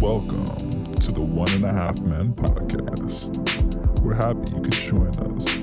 Welcome to the One and a Half Men podcast. We're happy you could join us.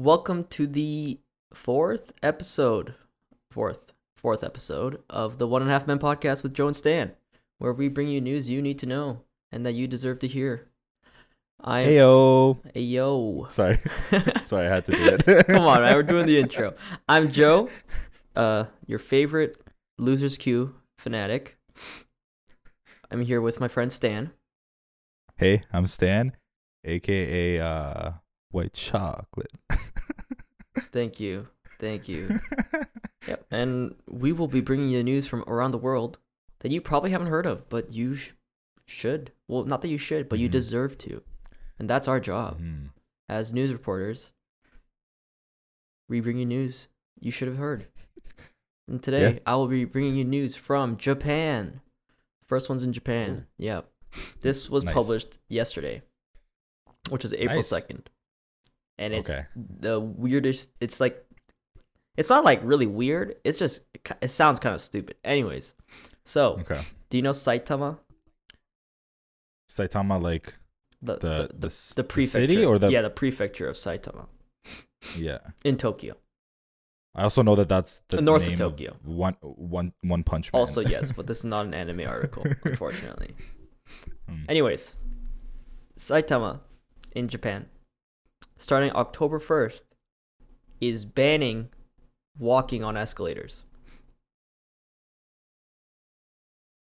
Welcome to the fourth episode, fourth, fourth episode of the One and a Half Men podcast with Joe and Stan, where we bring you news you need to know and that you deserve to hear. I Hey yo. Hey yo. Sorry. Sorry, I had to do it. Come on, man. We're doing the intro. I'm Joe, uh, your favorite Losers Q fanatic. I'm here with my friend Stan. Hey, I'm Stan, aka uh white chocolate. Thank you. Thank you. Yep. And we will be bringing you news from around the world that you probably haven't heard of, but you sh- should. Well, not that you should, but you Mhm. deserve to. And that's our job Mhm. as news reporters. We bring you news you should have heard. And today, Yeah. I will be bringing you news from Japan. First one's in Japan. Yep. This was Nice. published yesterday, which is April Nice. 2nd. And it's Okay. the weirdest. It's like, it's not like really weird. It's just, it sounds kind of stupid. Anyways, so Okay. do you know Saitama? Saitama like The, the the, the, the, the prefecture. city or the yeah, the prefecture of Saitama yeah. in Tokyo. I also know that that's the North of Tokyo. one one one punch man. Also, yes, but this is not an anime article, unfortunately. Hmm. Anyways, Saitama in Japan, starting October 1st, is banning walking on escalators.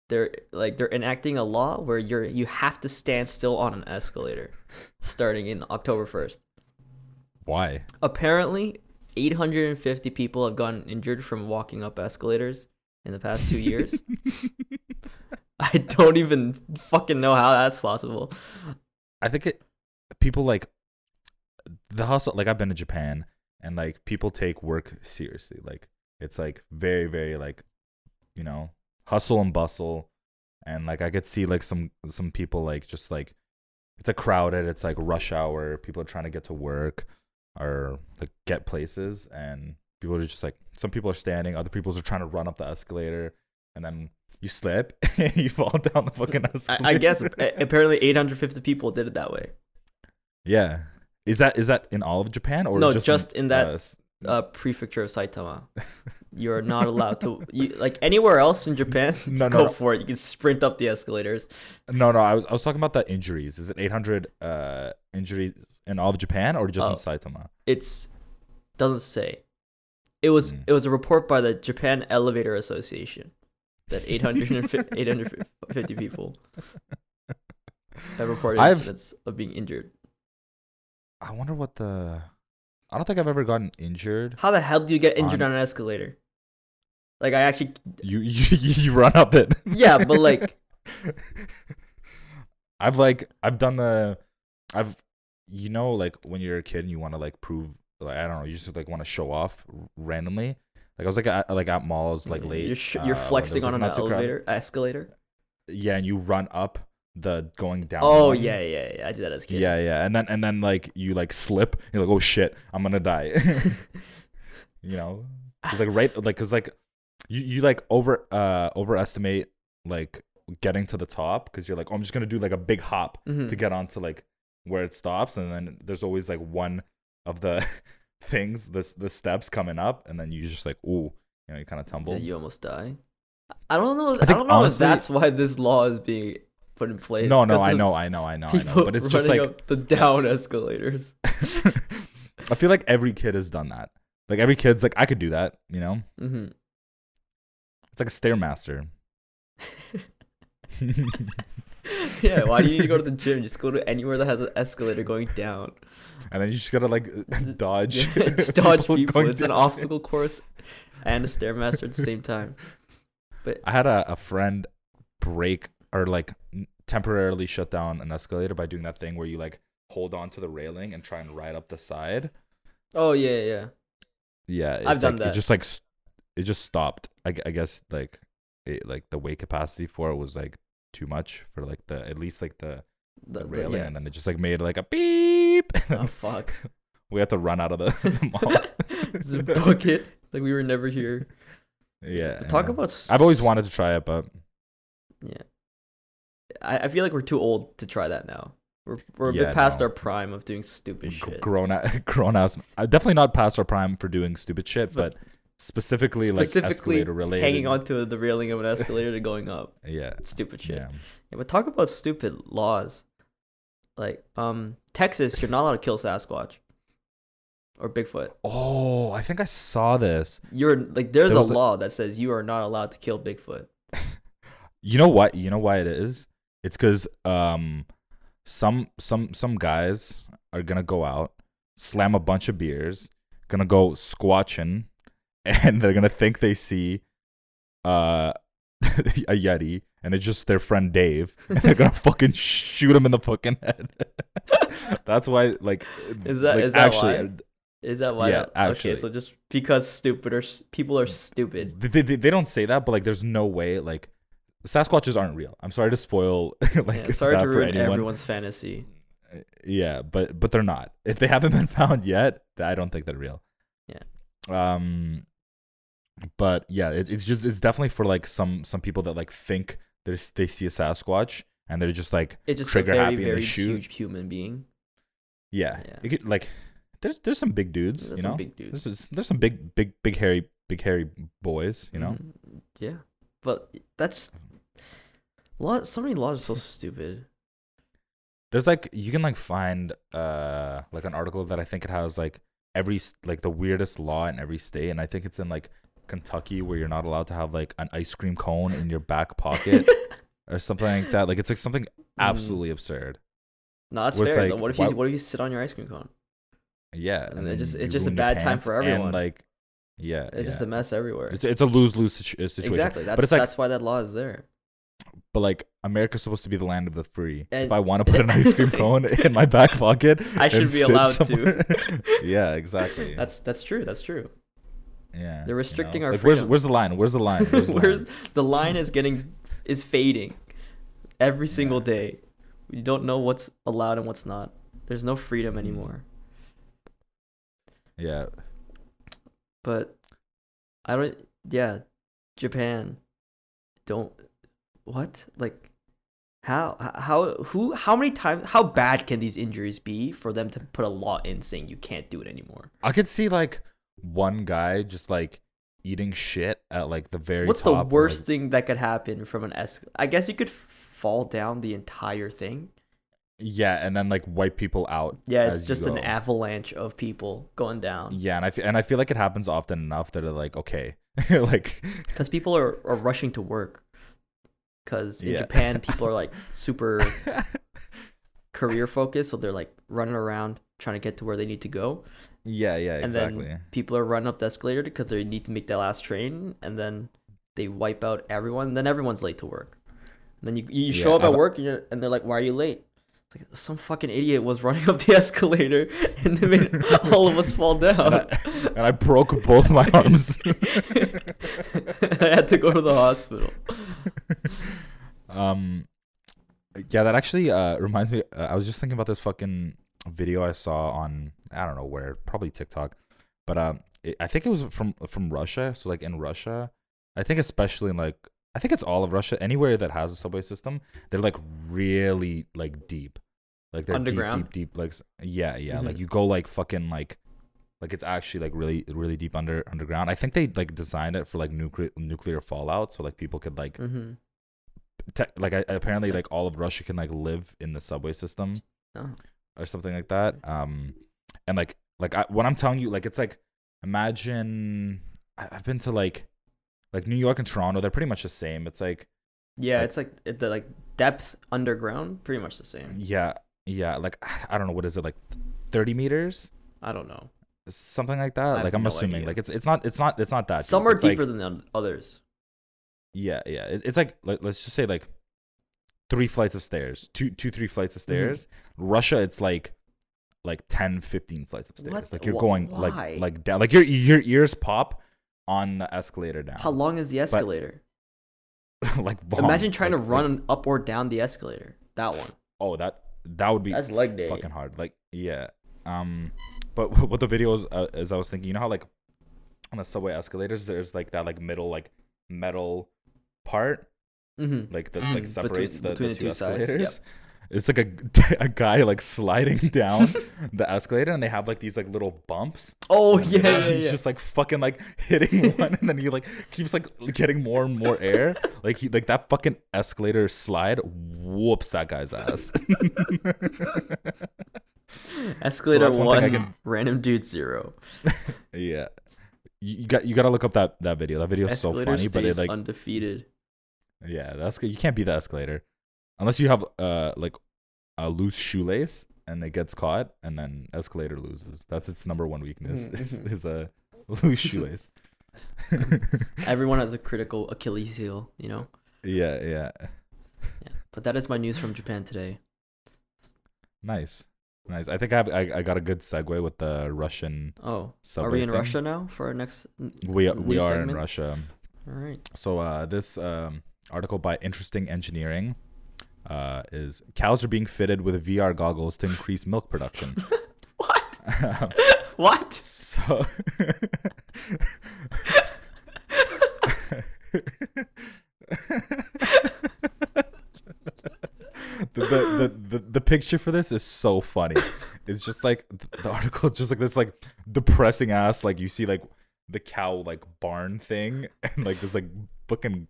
They're like they're enacting a law where you're you have to stand still on an escalator starting in October 1st. Why? Apparently, 850 people have gotten injured from walking up escalators in the past 2 years. I don't even fucking know how that's possible. I think it people like the hustle like I've been to Japan and like people take work seriously. Like it's like very, very like you know, hustle and bustle and like I could see like some some people like just like it's a crowded, it's like rush hour, people are trying to get to work or like get places and people are just like some people are standing, other people are trying to run up the escalator and then you slip and you fall down the fucking I, escalator. I guess apparently 850 people did it that way. Yeah. Is that is that in all of Japan or No, just, just in that- uh, Uh, prefecture of Saitama. You're not allowed to you, like anywhere else in Japan. No, no, go no. for it. You can sprint up the escalators. no, no. I was I was talking about the injuries. Is it 800 uh injuries in all of Japan or just Oh. in Saitama? It's doesn't say. It was Mm. it was a report by the Japan Elevator Association that 850, 850 people have reported I've- incidents of being injured. I wonder what the. I don't think I've ever gotten injured. How the hell do you get injured On- on an escalator? Like I actually You you you run up it. Yeah, but, like- I've like I've done the, I've, you know, like when you're a kid and you want to like prove, like I don't know, you just like want to show off randomly. Like I was like at, like at malls like late. You're, sh- uh, you're there flexing on like, an not too crowded. elevator escalator. Yeah, and you run up the going down. Oh one. yeah, yeah, yeah. I did that as a kid. Yeah, yeah, and then and then like you like slip. You're like, oh shit, I'm gonna die. you know, it's like right, like cause like you you like over uh overestimate like getting to the top because you're like, oh, I'm just gonna do like a big hop Mhm. to get onto like where it stops, and then there's always like one of the things, the the steps coming up, and then you just like, ooh, you know, you kind of tumble. You almost die. I don't know. I, think don't know honestly- if that's why this law is being put in place. no, no, I know, I know, I know, I know, but it's just like the down escalators. I feel like every kid has done that. Like every kid's like, I could do that, you know? hmm It's like a stairmaster. yeah. Why do you need to go to the gym? Just go to anywhere that has an escalator going down. and then you just gotta like dodge. Yeah, dodge people. going It's an obstacle course and a stairmaster at the same time. But I had a, a friend break or like temporarily shut down an escalator by doing that thing where you like hold on to the railing and try and ride up the side. Oh yeah, yeah. Yeah, it's I've done like, that. It just like it just stopped. I, I guess like it, like the weight capacity for it was like too much for like the at least like the, The, the railing, yeah. and then it just like made like a beep. Oh fuck. we had to run out of the, the mall. Just book it like we were never here. yeah. Talk yeah. about. I've always wanted to try it, but Yeah. I, I feel like we're too old to try that now. We're we're a Yeah, bit past no. our prime of doing stupid shit. grown out, grown ass. uh, Definitely not past our prime for doing stupid shit, But- but specifically, like Specifically escalator related. Hanging onto the railing of an escalator to going up. Yeah. Stupid shit. Yeah. Yeah, but talk about stupid laws. Like, um, Texas, you're not allowed to kill Sasquatch or Bigfoot. Oh, I think I saw this. You're like, there's There a was a- law that says you are not allowed to kill Bigfoot. You know what? You know why it is? It's because um, some some some guys are gonna go out, slam a bunch of beers, gonna go squatching, and they're gonna think they see uh a yeti, and it's just their friend Dave, and they're gonna fucking shoot him in the fucking head. That's why, like, Is that- like, is that actually? why? Is that why? Yeah, that- okay, so just because stupid or people are stupid. They, they, they don't say that, but like, there's no way like Sasquatches aren't real. I'm sorry to spoil like yeah, sorry to ruin anyone. everyone's fantasy. Yeah, but but they're not. If they haven't been found yet, I don't think they're real. Yeah. Um, but yeah, it's it's just it's definitely for like some some people that like think there's they see a Sasquatch and they're just like It's just trigger very happy and they very shoot. huge human being. yeah, Yeah. It could, like there's there's some big dudes, There's you some know. big dudes. There's there's some big big big hairy big hairy boys, you know. Mhm. Yeah, but that's lot. So many laws are so stupid. There's like you can like find uh like an article that I think it has like every like the weirdest law in every state, and I think it's in like Kentucky where you're not allowed to have like an ice cream cone in your back pocket or something like that. Like it's like something absolutely absurd. no, that's fair. like, though. what if why- you what if you sit on your ice cream cone? Yeah, And it then just- it's just a bad time for everyone. And like, yeah, It's just a mess everywhere. It's it's a lose lose situ- situation. exactly. That's but it's like that's why that law is there. But like America's supposed to be the land of the free. And- if I want to put an ice cream cone in my back pocket, I should be allowed to. yeah, exactly. That's that's true. That's true. Yeah. They're restricting you know? our like, freedom. where's the line? Where's the line? Where's the Where's line? the line is getting is fading every single Yeah. day. You don't know what's allowed and what's not. There's no freedom anymore. Yeah. But I don't. Yeah, Japan. Don't. What like? How how who how many times how bad can these injuries be for them to put a law in saying you can't do it anymore? I could see like one guy just like eating shit at like the very What's the worst like- thing that could happen from an es? I guess you could fall down the entire thing. yeah, and then like wipe people out. Yeah, it's just an avalanche of people going down. Yeah, and I feel and I feel like it happens often enough that they're like, okay, like Because people are, are rushing to work. Because in Yeah. Japan, people are like super career focused, so they're like running around trying to get to where they need to go. yeah, yeah, and exactly. then people are running up the escalator because they need to make that last train, and then they wipe out everyone. And then everyone's late to work. And then you you show Yeah, up at work and, you're, and they're like, "Why are you late?" Like some fucking idiot was running up the escalator and they made all of us fall down. and, I, and I broke both my arms. I had to go to the hospital. um, yeah, that actually uh reminds me. Uh, I was just thinking about this fucking video I saw on I don't know where, probably TikTok, but um, it, I think it was from from Russia. So like in Russia, I think especially in like I think it's all of Russia. Anywhere that has a subway system, they're like really like deep, like they're Underground? deep, deep, deep. Like yeah, yeah. Like Mhm. you go like fucking like. Like it's actually like really really deep under underground. I think they like designed it for like nuclear nuclear fallout, so like people could like hmm te- like I, apparently like all of Russia can like live in the subway system Oh. or something like that. Um, and like like I, what I'm telling you, like it's like imagine I, I've been to like like New York and Toronto. They're pretty much the same. It's like Yeah, Like- it's like it- the like depth underground, pretty much the same. yeah yeah like I don't know what is it like thirty meters I don't know. something like that. Like I'm no assuming idea. like it's it's not it's not it's not that Some deep. are It's, like- deeper than the others. Yeah, yeah. It, it's like let, let's just say like three flights of stairs, two two three flights of Mm-hmm. stairs. Russia, it's like like 10, 15 flights of stairs. What? Like you're going why? like like down. Like your your ears pop on the escalator down. How long is the escalator? like long. Imagine trying Like- to like- run up or down the escalator. That one. oh, that that would be That's leg day. fucking hard. Like yeah. Um, but what the video is, uh, is I was thinking, you know how like on the subway escalators, there's like that like middle like metal part Mm-hmm. like that like Mhm. separates Between- the, between the the two two sides, yep. It's like a a guy like sliding down the escalator, and they have like these like little bumps. Oh yeah, yeah, he's yeah. just like fucking like hitting one, and then he like keeps like getting more and more air. Like he like that fucking escalator slide whoops that guy's ass. Escalator that's one one, can- random dude zero. yeah, you, you got you got to look up that that video. That video is so funny, but it like undefeated. yeah, that's good you can't beat the escalator unless you have uh like a loose shoelace and it gets caught, and then escalator loses. That's its number one weakness Mhm, is, is a loose shoelace. Everyone has a critical Achilles heel, you know. yeah, yeah, Yeah. But that is my news from Japan today. nice, nice. I think I have, I, I got a good segue with the Russian Oh, are we in thing. Russia now for our next? We are- we are in? Russia. All right. So uh, this um, article by Interesting Engineering uh, is cows are being fitted with VR goggles to increase milk production. What? what? so the, the, the, the, the picture for this is so funny. It's just like the article is just like this like depressing ass like you see like the cow like barn thing and like this like fucking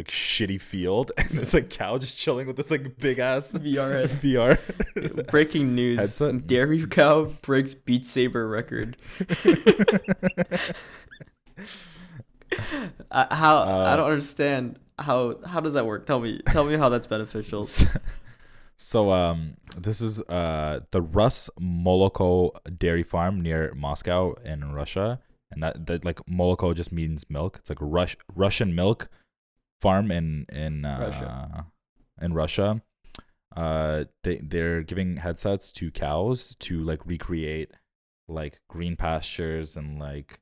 like shitty field and this like cow just chilling with this like big ass VR head. VR. Breaking news: Headset? Dairy cow breaks Beat Saber record. uh, how I Uh, don't understand how how does that work? Tell me tell me how that's beneficial. So um this is uh the Rus Moloko dairy farm near Moscow in Russia and that, that like Moloko just means milk. It's like Rush Russian milk farm in in uh, Russia. in Russia. Uh they they're giving headsets to cows to like recreate like green pastures and like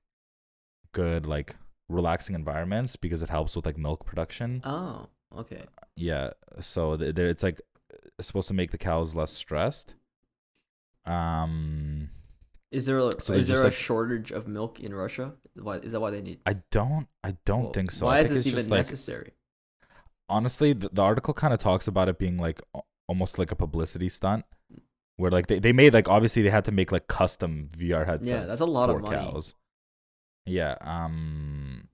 good like relaxing environments because it helps with like milk production. Oh, okay. Yeah, so th- there it's like uh, supposed to make the cows less stressed. Um, Is there a, So is there a like- shortage of milk in Russia? Why is that why they need? I don't, I don't Well, think so. Why I is think this it's even just like necessary? honestly, the, the article kind of talks about it being like almost like a publicity stunt, where like they, they made like obviously they had to make like custom VR headsets. Yeah, that's a lot of money. Cows. Yeah. Um.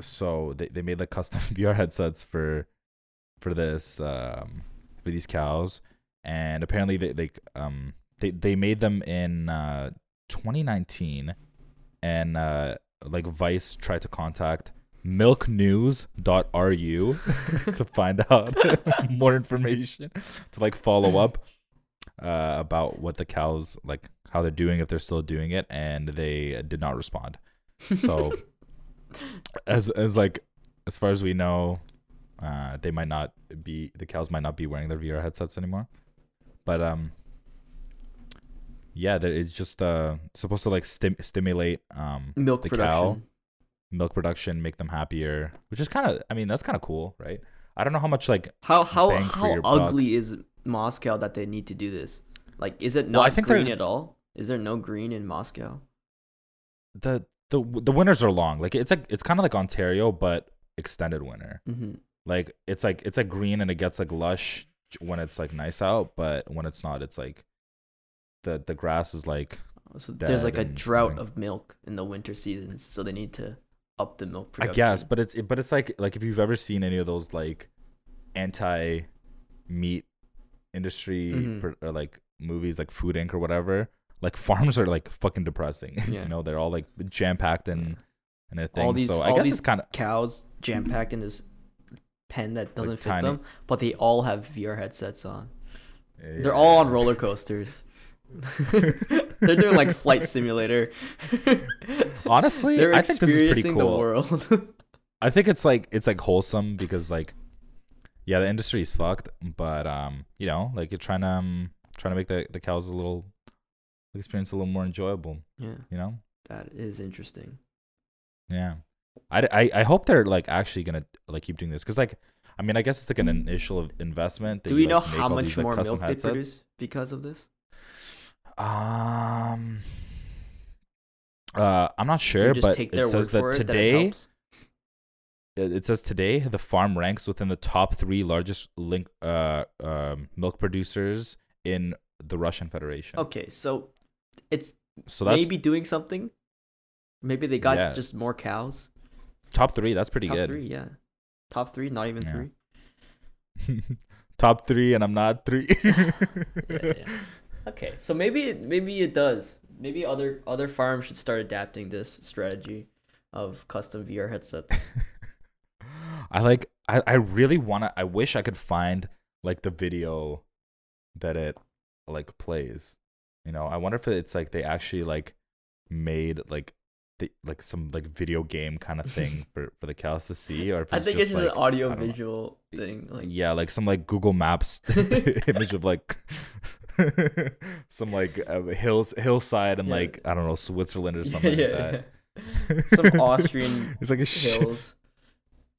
So they they made like custom VR headsets for for this um for these cows, and apparently they they um they they made them in uh 2019, and uh like Vice tried to contact milknews.ru to find out more information to like follow up uh, about what the cows like how they're doing if they're still doing it and they did not respond. So as as like as far as we know uh they might not be the cows might not be wearing their VR headsets anymore. But um yeah there is just uh supposed to like stim- stimulate um milk the production. cow milk production make them happier which is kind of i mean that's kind of cool right i don't know how much like How how how your buck. ugly is Moscow that they need to do this? Like, is it not Well, I think green at all? Is there no green in Moscow? the the the winters are long like it's like it's kind of like ontario but extended winter hmm like it's like it's like green and it gets like lush when it's like nice out but when it's not it's like the the grass is like So there's like a drought something. of milk in the winter seasons, so they need to up the milk production. i guess but it's but it's like like if you've ever seen any of those like anti meat industry Mhm. pro- or like movies like food inc or whatever like farms are like fucking depressing Yeah. you know they're all like jam packed in and a thing All these- so i all guess these it's kind of cows jam packed in this pen that doesn't fit tiny- them, but they all have VR headsets on. They're all on roller coasters. They're doing like flight simulator. Honestly, They're I think this is pretty experiencing the cool. world. I think it's like it's like wholesome because like yeah, the industry is fucked. But um, you know, like you're trying to um, trying to make the the cows a little experience a little more enjoyable. Yeah, You know. that is interesting. Yeah. I, I, I hope they're like actually gonna like keep doing this because like I mean I guess it's like an initial investment. Do we you, know like, make how much these, like, more custom milk they headsets. produce because of this? Um. Uh, I'm not sure, but it says that it that it today it it says today the farm ranks within the top three largest link uh um milk producers in the Russian Federation. Okay, so it's so that's maybe doing something. Maybe they got Yeah. just more cows. top three. That's pretty Top good. three, yeah. Top three, not even Yeah. three. top three, and I'm not three. Yeah. Okay, so maybe it, maybe it does. Maybe other other farms should start adapting this strategy of custom VR headsets. I like I, I really wanna I wish I could find like the video that it like plays. You know, I wonder if it's like they actually like made like the, like some like video game kind of thing for for the cows to see or if I think just, it's just like, an audio don't know. visual thing. Like yeah, like some like Google Maps image of like some like uh, hills hillside and Yeah. like I don't know Switzerland or something like that. yeah. Some Austrian It's like a hills.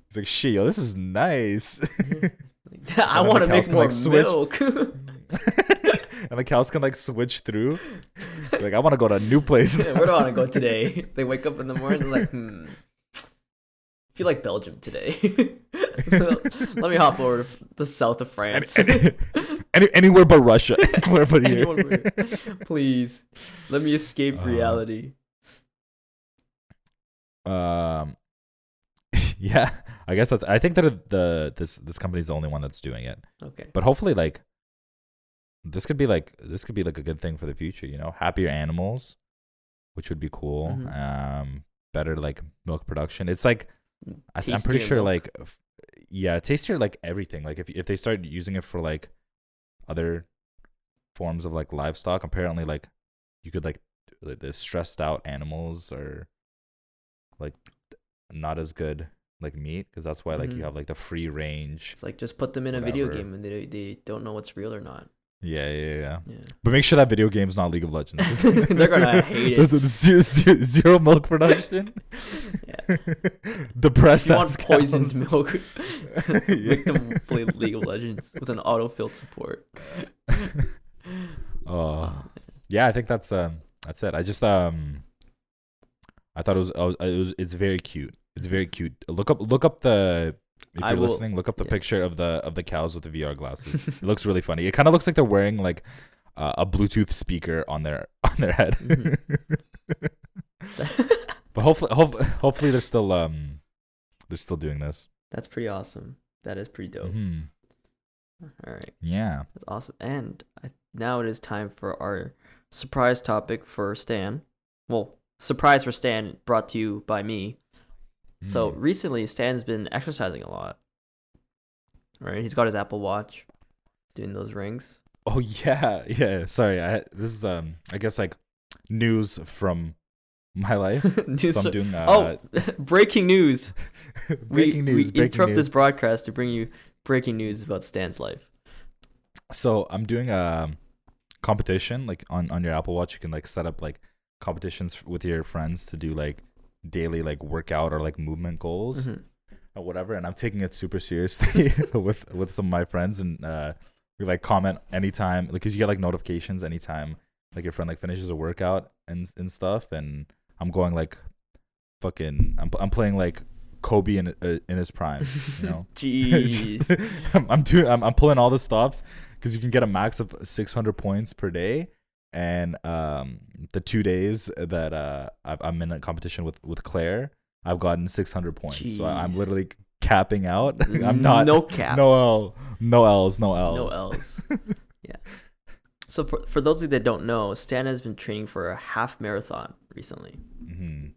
It's like shit, yo, this is nice. I want to make more like, milk. and the cows can like switch through. Like I want to go to a new place. Where do I want to go today? They wake up in the morning, like, hmm, feel like Belgium today. Let me hop over to the south of France. any, any, anywhere but Russia. Anywhere but here. Please, let me escape Uh, reality. Um, yeah, I guess that's. I think that the this this company's the only one that's doing it. Okay. But hopefully, like, this could be like this could be like a good thing for the future. You know, happier animals, which would be cool. Mhm. Um, better like milk production. It's like I I'm pretty sure milk. like yeah, tastier like everything. Like if if they started using it for like other forms of like livestock, apparently like you could like like the stressed out animals are like not as good like meat because that's why like Mhm. you have like the free range. It's like just put them in a video game and they they don't know what's real or not. Yeah, yeah, yeah. Yeah. But make sure that video game's not League of Legends. They're gonna hate it. There's a zero, zero, zero milk production. Yeah. Depressed. If you want poisoned cows. milk, make them play League of Legends with an autofill support. oh, yeah. I think that's um that's it. I just um I thought it was, I was it was it's very cute. It's very cute. Look up look up the if I you're will- listening, look up the yeah. picture of the of the cows with the VR glasses. it looks really funny. It kind of looks like they're wearing like uh, a Bluetooth speaker on their on their head. Mhm. but hopefully, hope, hopefully they're still um they're still doing this. That's pretty awesome. That is pretty dope. Mhm. All right, Yeah. that's awesome. And I, now it is time for our surprise topic for Stan. Well, surprise for Stan, brought to you by me. So Mm. recently, Stan's been exercising a lot. Right, he's got his Apple Watch, doing those rings. Oh yeah, yeah. Sorry, I this is um I guess like news from my life. News- So I'm doing uh, oh, breaking news! breaking we, news. We breaking interrupt news. this broadcast to bring you breaking news about Stan's life. So I'm doing a competition like on on your Apple Watch. You can like set up like competitions with your friends to do like daily like workout or like movement goals Mhm. or whatever. And I'm taking it super seriously with with some of my friends and uh we like comment anytime like because you get like notifications anytime like your friend like finishes a workout and and stuff and I'm going like fucking I'm I'm playing like Kobe in uh, in his prime, you know. Jeez. Just- I'm, I'm doing I'm, I'm pulling all the stops because you can get a max of 600 points per day and um the two days that uh I've, i'm in a competition with with claire i've gotten 600 points so I- i'm literally capping out i'm not no cap. no l no l's no l's No L's. yeah. So for for those of you that don't know, Stan has been training for a half marathon recently. hmm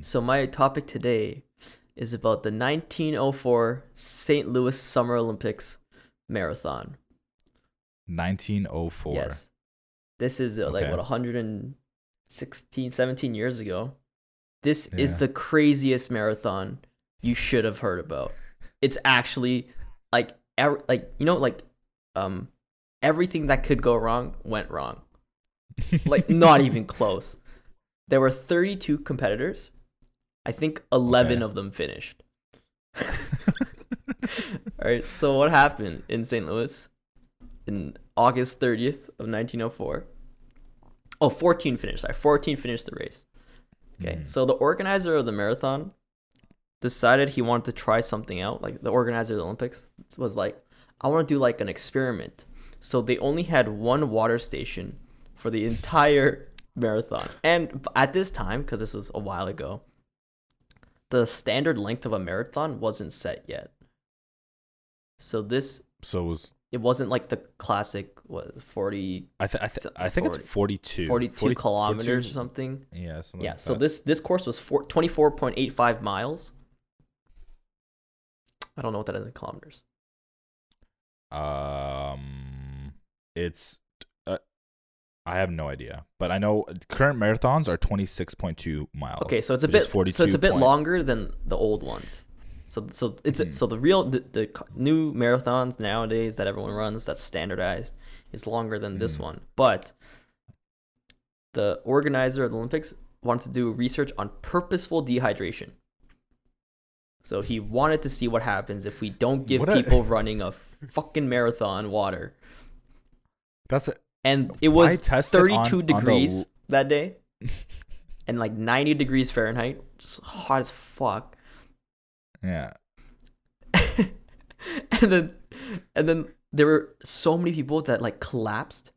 So my topic today is about the 1904 St. Louis Summer Olympics marathon. 1904 Yes. This is uh, like Okay. what 116 17 years ago. This is the craziest marathon you should have heard about. It's actually like ev- like you know like um everything that could go wrong went wrong. Like not even close. There were 32 competitors. I think 11 Okay. of them finished. All right, so what happened in St. Louis in August 30th of 1904? Oh, 14 finished. Sorry, 14 finished the race. Okay, Mhm. so the organizer of the marathon decided he wanted to try something out. Like the organizer of the Olympics was like, I want to do like an experiment. So they only had one water station for the entire marathon. And at this time, because this was a while ago, the standard length of a marathon wasn't set yet. So this So it was it wasn't like the classic what 40 I th- I, th- I think 40 it's 42 42 40 kilometers 42 or something. Yeah, something Yeah, like so that. this this course was four, 24.85 miles. I don't know what that is in kilometers. Um, it's uh, I have no idea, but I know current marathons are twenty six point two miles. Okay, so it's a bit so it's a bit point- longer than the old ones. So so it's Mhm. so the real the, the new marathons nowadays that everyone runs that's standardized is longer than this Mhm. one. But the organizer of the Olympics wanted to do research on purposeful dehydration. So he wanted to see what happens if we don't give What a- people running a fucking marathon water. That's it. And it was 32 on- on the degrees that day and like 90 degrees Fahrenheit, just hot as fuck. Yeah. and then and then there were so many people that like collapsed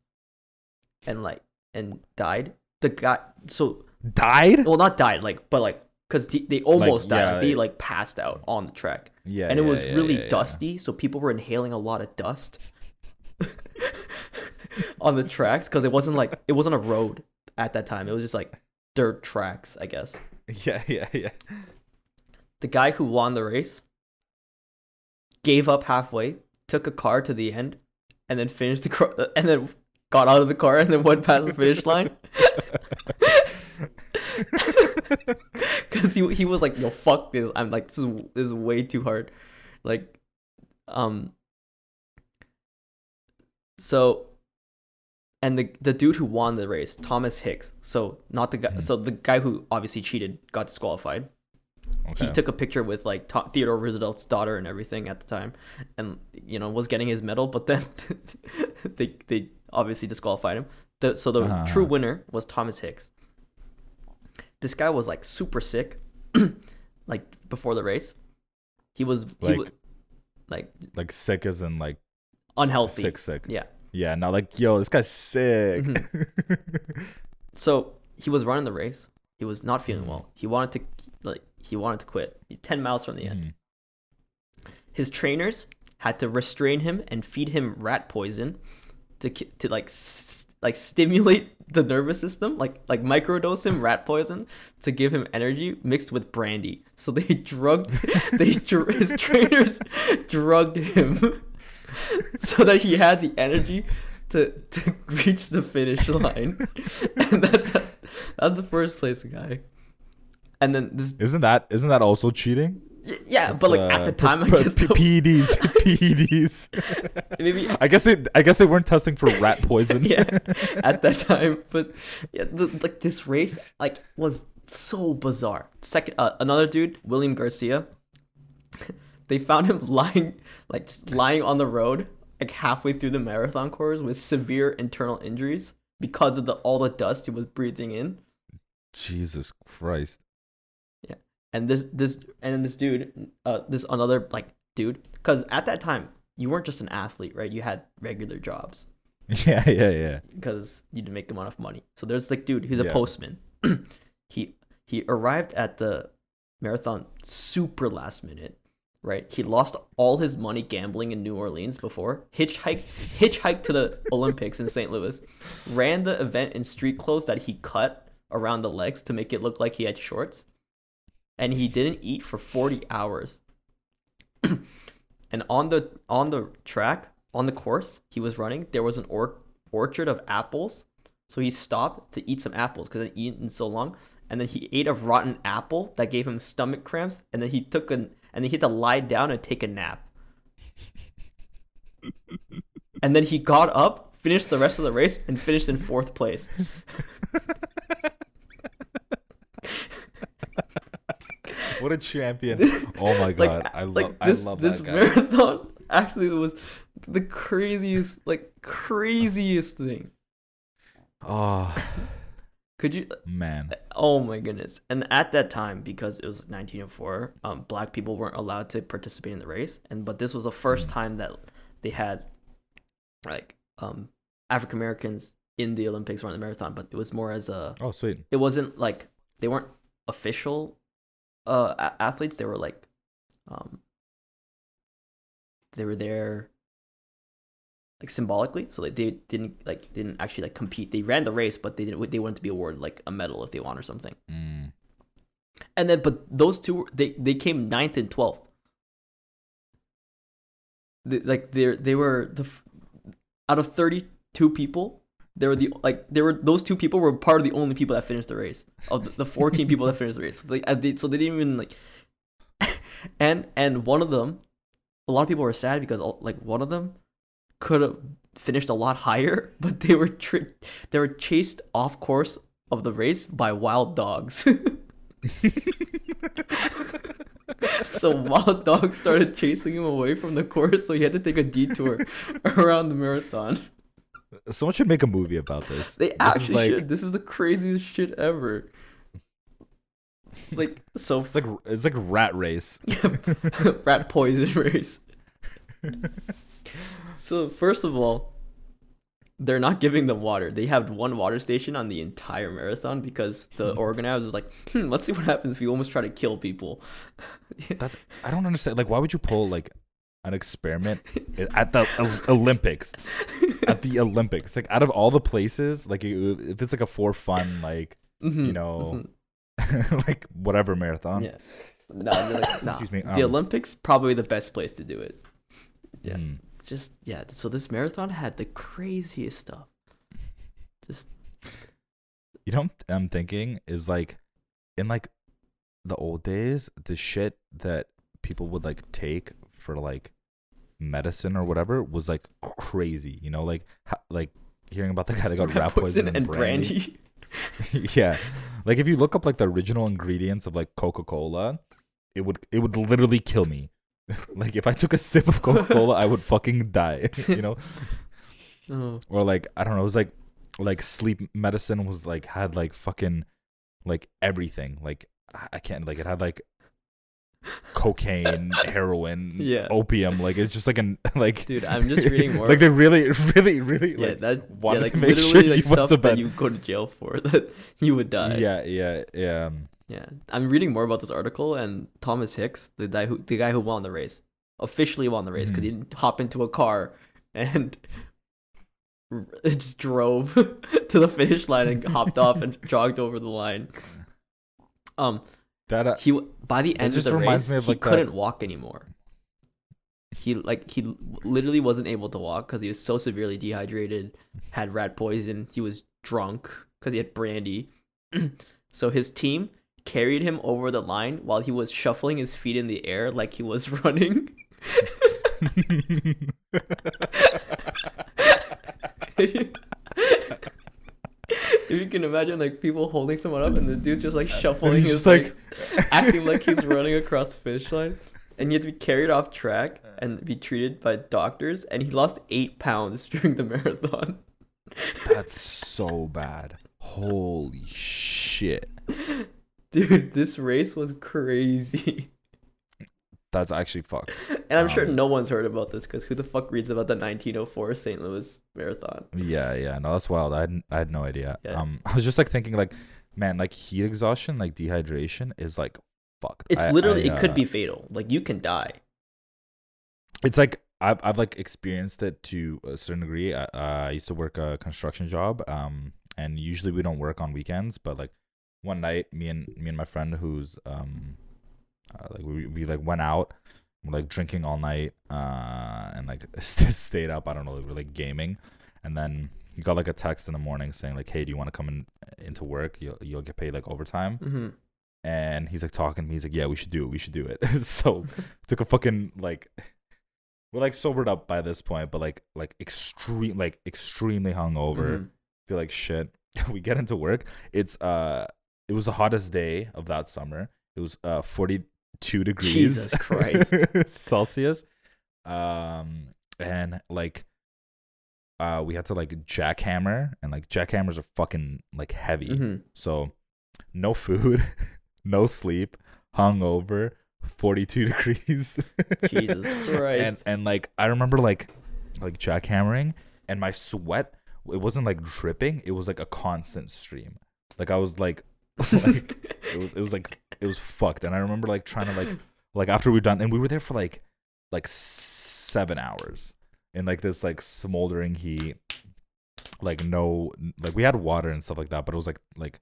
and like and died. The guy so Died. well not died like but like cuz they almost died. yeah, Like, they like passed out on the track. Yeah. and it yeah, was yeah, really dusty, so people were inhaling a lot of dust on the tracks because it wasn't like it wasn't a road at that time. It was just like dirt tracks, I guess. Yeah, yeah, yeah. The guy who won the race gave up halfway, took a car to the end, and then finished the car, and then got out of the car and then went past the finish line. Cause he he was like, yo, fuck this. I'm like, this is this is way too hard. Like, um. So. And the the dude who won the race, Thomas Hicks. So not the guy. Mhm. So the guy who obviously cheated got disqualified. Okay. He took a picture with like Tho- Theodore Roosevelt's daughter and everything at the time, and you know was getting his medal. But then they they obviously disqualified him. The, so the Uh-huh. true winner was Thomas Hicks. This guy was like super sick, like before the race. He was he Like- was like like sick as in like unhealthy. sick, sick. Yeah. Yeah, not like yo, this guy's sick. Mm-hmm. So he was running the race. He was not feeling Mhm. well. He wanted to like he wanted to quit. He's ten miles from the end. Mhm. his trainers had to restrain him and feed him rat poison to to like s- like stimulate the nervous system like like microdose him rat poison to give him energy mixed with brandy so they drugged they dr- his trainers drugged him so that he had the energy to to reach the finish line and that's that's the first place guy and then this Isn't that isn't that also cheating? y- yeah That's, but like at uh, the time i p- guess p- PEDs, PEDs. maybe I guess they I guess they weren't testing for rat poison. yeah, at that time. But yeah, the, like this race, like was so bizarre. Second, uh, another dude, William Garcia. They found him lying, like just lying on the road, like halfway through the marathon course with severe internal injuries because of the all the dust he was breathing in. Jesus Christ. And this this and then this dude, uh, this another like dude, because at that time you weren't just an athlete, right? You had regular jobs. Yeah, yeah, yeah. because you didn't make enough money. So there's like dude, he's a Yeah. postman. he he arrived at the marathon super last minute, right? He lost all his money gambling in New Orleans before. Hitchhiked hitchhiked to the Olympics in St. Louis. Ran the event in street clothes that he cut around the legs to make it look like he had shorts. And he didn't eat for 40 hours. and on the on the track, on the course he was running, there was an or- orchard of apples. So he stopped to eat some apples because he'd eaten so long, and then he ate a rotten apple that gave him stomach cramps, and then he took an and then he had to lie down and take a nap. and then he got up, finished the rest of the race, and finished in fourth place. what a champion! Oh my god, Like, I love like this I love this that guy. marathon actually was the craziest, like craziest thing. oh Could you? man, Oh my goodness! And at that time, because it was 1904, um, black people weren't allowed to participate in the race, and but this was the first Mm. time that they had like um African Americans in the Olympics or in the marathon, but it was more as a oh sweet. it wasn't like they weren't official uh a- athletes they were like um they were there like symbolically. So like they didn't like didn't actually like compete. They ran the race but they didn't they wanted to be awarded like a medal if they won or something. Mm. and then but those two they they came ninth and 12th they, like they they were the out of 32 people they were the like they were those two people were part of the only people that finished the race. Of the, the 14 people that finished the race. Like they, so they didn't even like and and one of them a lot of people were sad because like one of them could have finished a lot higher but they were tri- they were chased off course of the race by wild dogs. So wild dogs started chasing him away from the course so he had to take a detour around the marathon Someone should make a movie about this. they This actually like should this is the craziest shit ever like so it's like it's like rat race. rat poison race so first of all they're not giving them water they have one water station on the entire marathon because the organizers was like hmm, let's see what happens if you almost try to kill people That's I don't understand. Like, why would you pull like an experiment at the Olympics? At the Olympics, like out of all the places, like if it's like a for fun, like Mhm, you know, mhm. like whatever marathon. yeah no, like, nah. Excuse me, the um, olympics probably the best place to do it yeah. Mm. Just yeah so this marathon had the craziest stuff just You know, what I'm thinking is like in like the old days, the shit that people would like take for like medicine or whatever was like crazy. You know, like ho- like hearing about the guy that got rat poison and, brandy. yeah, like if you look up like the original ingredients of like Coca Cola, it would it would literally kill me. like if I took a sip of Coca Cola, I would fucking die. you know, oh, or like I don't know, it was like like sleep medicine was like had like fucking like everything. Like I- I can't like it had like cocaine, heroin, Yeah. opium. Like it's just like an like dude i'm just reading more like they really, really, really yeah like that yeah, like to make sure like you went stuff to that bed. you go to jail for that you would die yeah, yeah, yeah. um, Yeah, I'm reading more about this article, and Thomas Hicks, the guy who the guy who won the race, officially won the race because he didn't hop into a car and just drove to the finish line and hopped off and jogged over the line. Um, That uh, he by the end of the reminds race, me of, he like, that- couldn't walk anymore. He like he literally wasn't able to walk because he was so severely dehydrated, had rat poison. He was drunk because he had brandy. so his team carried him over the line while he was shuffling his feet in the air like he was running. if you can imagine like people holding someone up and the dude's just like shuffling he's his like like acting like he's running across the finish line and he had to be carried off track and be treated by doctors and he lost eight pounds during the marathon That's so bad. Holy shit. dude this race was crazy That's actually fucked. and i'm sure Um, no one's heard about this because who the fuck reads about the 1904 st louis marathon Yeah, yeah. No, that's wild. I had, I had no idea. Yeah. Um, I was just like thinking, like, man, like heat exhaustion, like dehydration is like fucked. it's I- literally I, it could uh, be fatal like you can die It's like I've I've like experienced it to a certain degree. I, uh, I used to work a construction job. Um, and usually we don't work on weekends, but like one night, me and me and my friend who's um, uh, like we we like went out. We're like drinking all night, uh, and like stayed up. I don't know, we were like gaming, and then you got like a text in the morning saying like, "Hey, do you want to come in into work? You'll you'll get paid like overtime." hmm And he's like talking to me. He's like, "Yeah, we should do it. We should do it." so took a fucking like we're like sobered up by this point, but like like extreme like extremely hungover. Mhm. Feel like shit. we get into work. It's uh it was the hottest day of that summer. It was uh 42 degrees Jesus Christ. Celsius. Um and like uh we had to like jackhammer and like jackhammers are fucking like heavy. Mhm. So no food, no sleep, hungover, 42 degrees. Jesus Christ! And and like I remember like like jackhammering and my sweat it wasn't like dripping, it was like a constant stream. Like I was like like it was it was like it was fucked and I remember like trying to like like after we were done and we were there for like like 7 hours in like this like smoldering heat like no like we had water and stuff like that but it was like like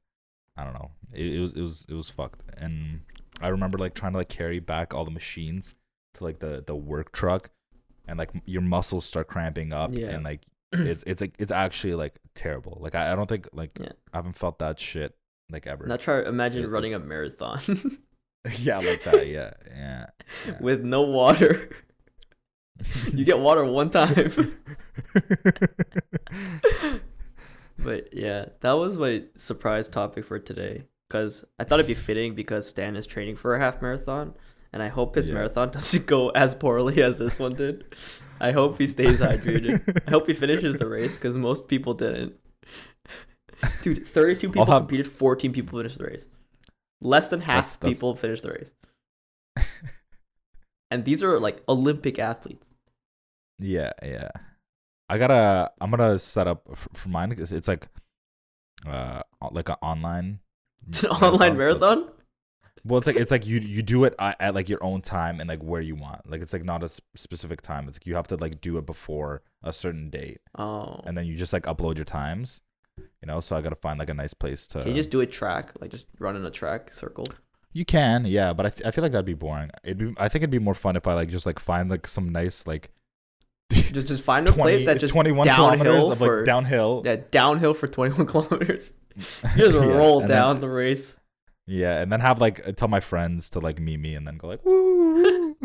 I don't know. It, it was it was it was fucked. And I remember like trying to like carry back all the machines to like the the work truck, and like your muscles start cramping up, Yeah. and like it's it's like it's actually like terrible. Like I, I don't think like Yeah. I haven't felt that shit like ever. Now try imagine It- running a marathon yeah, like that. Yeah, yeah. yeah. with no water. you get water one time. but yeah, that was my surprise topic for today because I thought it'd be fitting because Stan is training for a half marathon, and I hope his Yeah. marathon doesn't go as poorly as this one did. I hope he stays hydrated. I hope he finishes the race because most people didn't. Dude, 32 people have- competed, 14 people finished the race. Less than half That's- that's- people finished the race. and these are like Olympic athletes. Yeah, yeah. I gotta. I'm gonna set up for, for mine. 'cause It's like, uh, like an online. It's an online so it's- marathon? Well, it's like it's like you you do it at, at like your own time and like where you want. Like it's like not a specific time. It's like you have to like do it before a certain date, Oh. and then you just like upload your times. You know, so I gotta find like a nice place to. Can you just do a track? Like just run in a track circle? You can, yeah, but I I feel like that'd be boring. It'd be, I think it'd be more fun if I like just like find like some nice like Just just find a 20, place that just 21 kilometers downhill of for like downhill. yeah, downhill for 21 kilometers. You just Yeah, roll and then- down the race. Yeah, and then have like tell my friends to like meet me and then go like woo.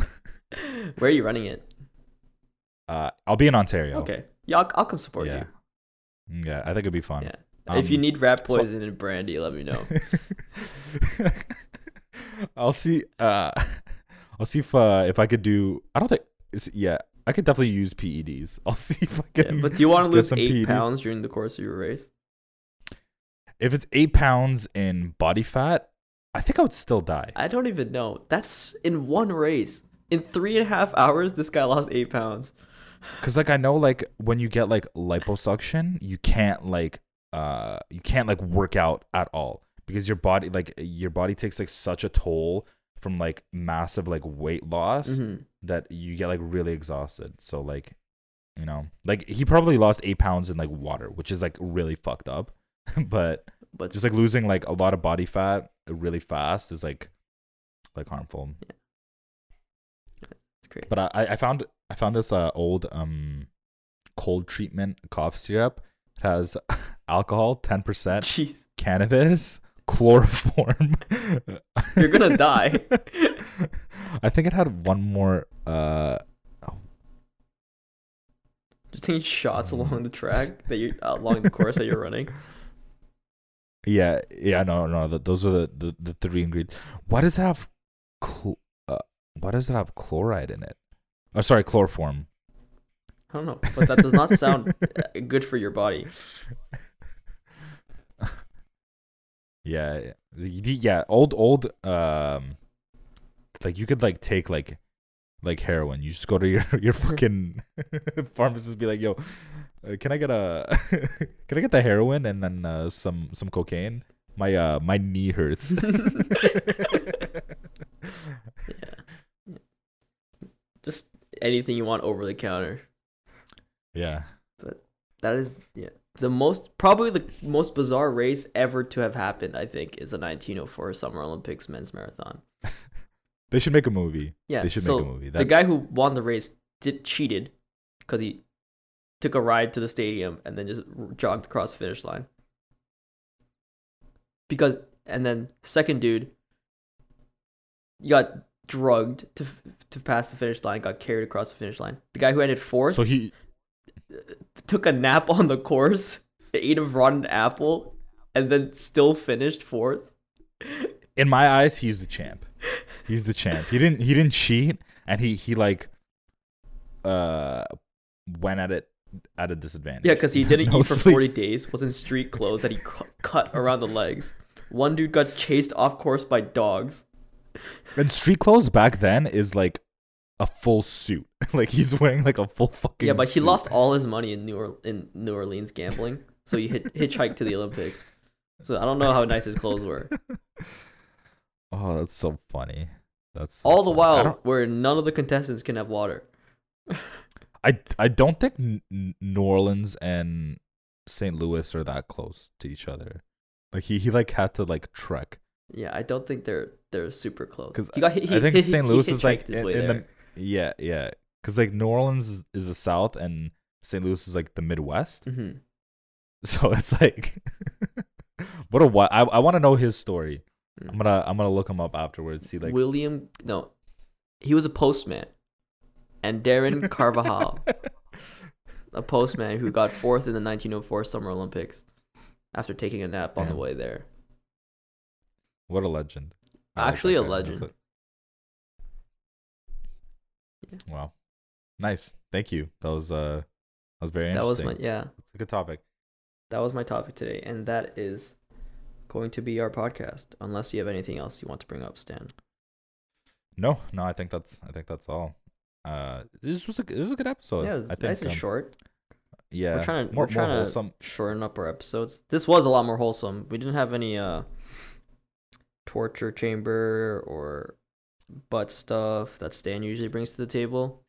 Where are you running it? uh, I'll be in Ontario. Okay. Yeah, I'll, I'll come support Yeah. Yeah, I think it'd be fun. Yeah. if you Um, need rat so- poison and brandy, let me know. I'll see. Uh, I'll see if uh, if I could do. I don't think. Yeah, I could definitely use PEDs. I'll see if I Yeah, can. but do you want to lose eight PEDs. pounds during the course of your race? if it's eight pounds in body fat, I think I would still die. I don't even know. That's in one race. In three and a half hours, this guy lost eight pounds. Cause like I know like when you get like liposuction, you can't like uh you can't like work out at all because your body like your body takes like such a toll from like massive like weight loss Mhm. that you get like really exhausted. So like you know like he probably lost eight pounds in like water, which is like really fucked up. but But just like losing like a lot of body fat really fast is like like harmful. Yeah. it's great. But I, I found I found this uh, old um cold treatment cough syrup. It has alcohol, ten percent, cannabis, chloroform. You're gonna die. I think it had one more. Uh, Just taking shots Mm. along the track that you uh, along the course that you're running. yeah, yeah, no, no, th- those are the, the, the three ingredients. Why does it have? Cl- uh, why does it have chloride in it? Oh, sorry, chloroform. I don't know, but that does not sound uh, good for your body. Yeah, yeah. Yeah, old old um like you could like take like like heroin. You just go to your your fucking pharmacist be like, "Yo, uh, can I get a can I get the heroin and then uh, some some cocaine? My uh my knee hurts." Yeah. Just anything you want over the counter. yeah. But that is yeah. The most probably the most bizarre race ever to have happened, I think, is the 1904 Summer Olympics men's marathon. They should make a movie. Yeah, They should so make a movie. the guy who won the race did cheated because he took a ride to the stadium and then just jogged across the finish line. Because and then second dude, you got drugged to to pass the finish line, got carried across the finish line. The guy who ended fourth So he took a nap on the course, ate a rotten apple, and then still finished fourth. in my eyes, he's the champ. He's the champ. He didn't he didn't cheat and he he like uh went at it at a disadvantage. Yeah, because he didn't No eat for sleep. 40 days, was in street clothes that he cu- cut around the legs. One dude got chased off course by dogs. And street clothes back then is like a full suit. like he's wearing like a full fucking Yeah, but he suit. lost all his money in New or- in New Orleans gambling, so he hit- hitchhiked to the Olympics. So I don't know how nice his clothes were. Oh, that's so funny. That's so All the funny. While, where none of the contestants can have water. I, I don't think N- N- New Orleans and St. Louis are that close to each other. Like he, he like had to like trek. Yeah, I don't think they're they're super close. 'Cause he got he, I think he, St. Louis is like in, in the yeah yeah because like New Orleans is, is the south and St. Louis is like the Midwest. hmm So it's like what a what I I want to know his story. Mm. I'm gonna I'm gonna look him up afterwards. See like William, no, he was a postman, Andarín Carvajal, a postman who got fourth in the 1904 Summer Olympics after taking a nap on the way there. What a legend. I Actually a guy. Legend. what- Wow, nice. Thank you. That was uh that was very interesting. That was my yeah, It's a good topic. that was my topic today, and that is going to be our podcast. Unless you have anything else you want to bring up, Stan. No, no, I think that's I think that's all. Uh, this was a this was a good episode. yeah, it was I think, nice and um, short. Yeah, We're trying to more, we're trying to wholesome. shorten up our episodes. This was a lot more wholesome. We didn't have any uh torture chamber or butt stuff that Stan usually brings to the table.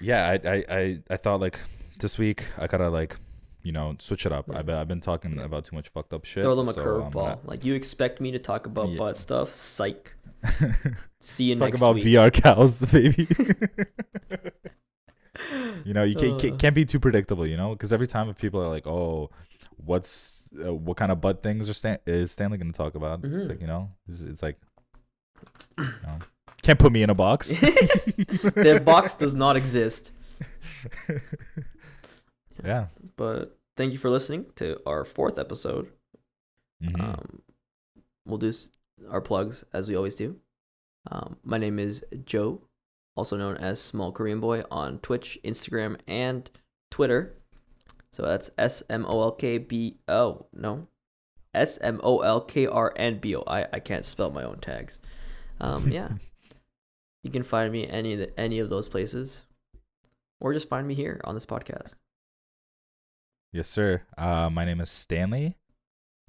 Yeah, I, I I I thought like this week I gotta like you know switch it up. Yeah. I've been, I've been talking about too much fucked up shit. Throw them a so curveball. Like you expect me to talk about Yeah. butt stuff? Psych. See you Talk next about week. VR cows, baby. you know, you can't, Uh. can't can't be too predictable. You know, because every time people are like, "Oh, what's uh, what kind of butt things are Stan- is Stanley gonna talk about?" Mhm. It's like you know, it's, it's like, you know, can't put me in a box. the box does not exist. yeah. But thank you for listening to our fourth episode. Mhm. Um, we'll do our plugs as we always do. Um, my name is Joe, also known as Small Korean Boy on Twitch, Instagram, and Twitter. So that's S M O L K B O. No, S M O L K R N B O. I I can't spell my own tags. Um, yeah, you can find me any of the, any of those places, or just find me here on this podcast. Yes, sir. Uh, my name is Stanley.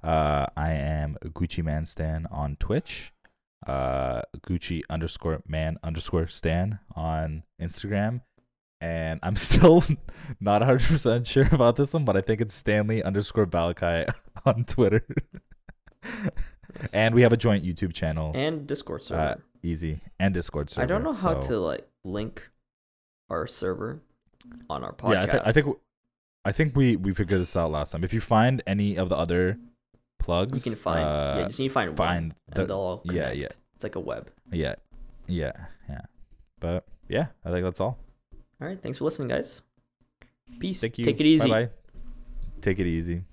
Uh, I am Gucci Man Stan on Twitch. Uh, Gucci underscore man underscore Stan on Instagram. And I'm still not 100% sure about this one, but I think it's Stanley underscore Balakai on Twitter. and we have a joint YouTube channel. and Discord server. Uh, easy. And Discord server. I don't know how so- to like link our server on our podcast. Yeah, I, th- I think I think we we figured this out last time. If you find any of the other plugs, you can find. uh, yeah, you just need to find, find one, the- and they'll all yeah, connect. yeah. It's like a web. Yeah, yeah, yeah. But yeah, I think that's all. All right, thanks for listening, guys. Peace. Take it easy. Bye bye. Take it easy.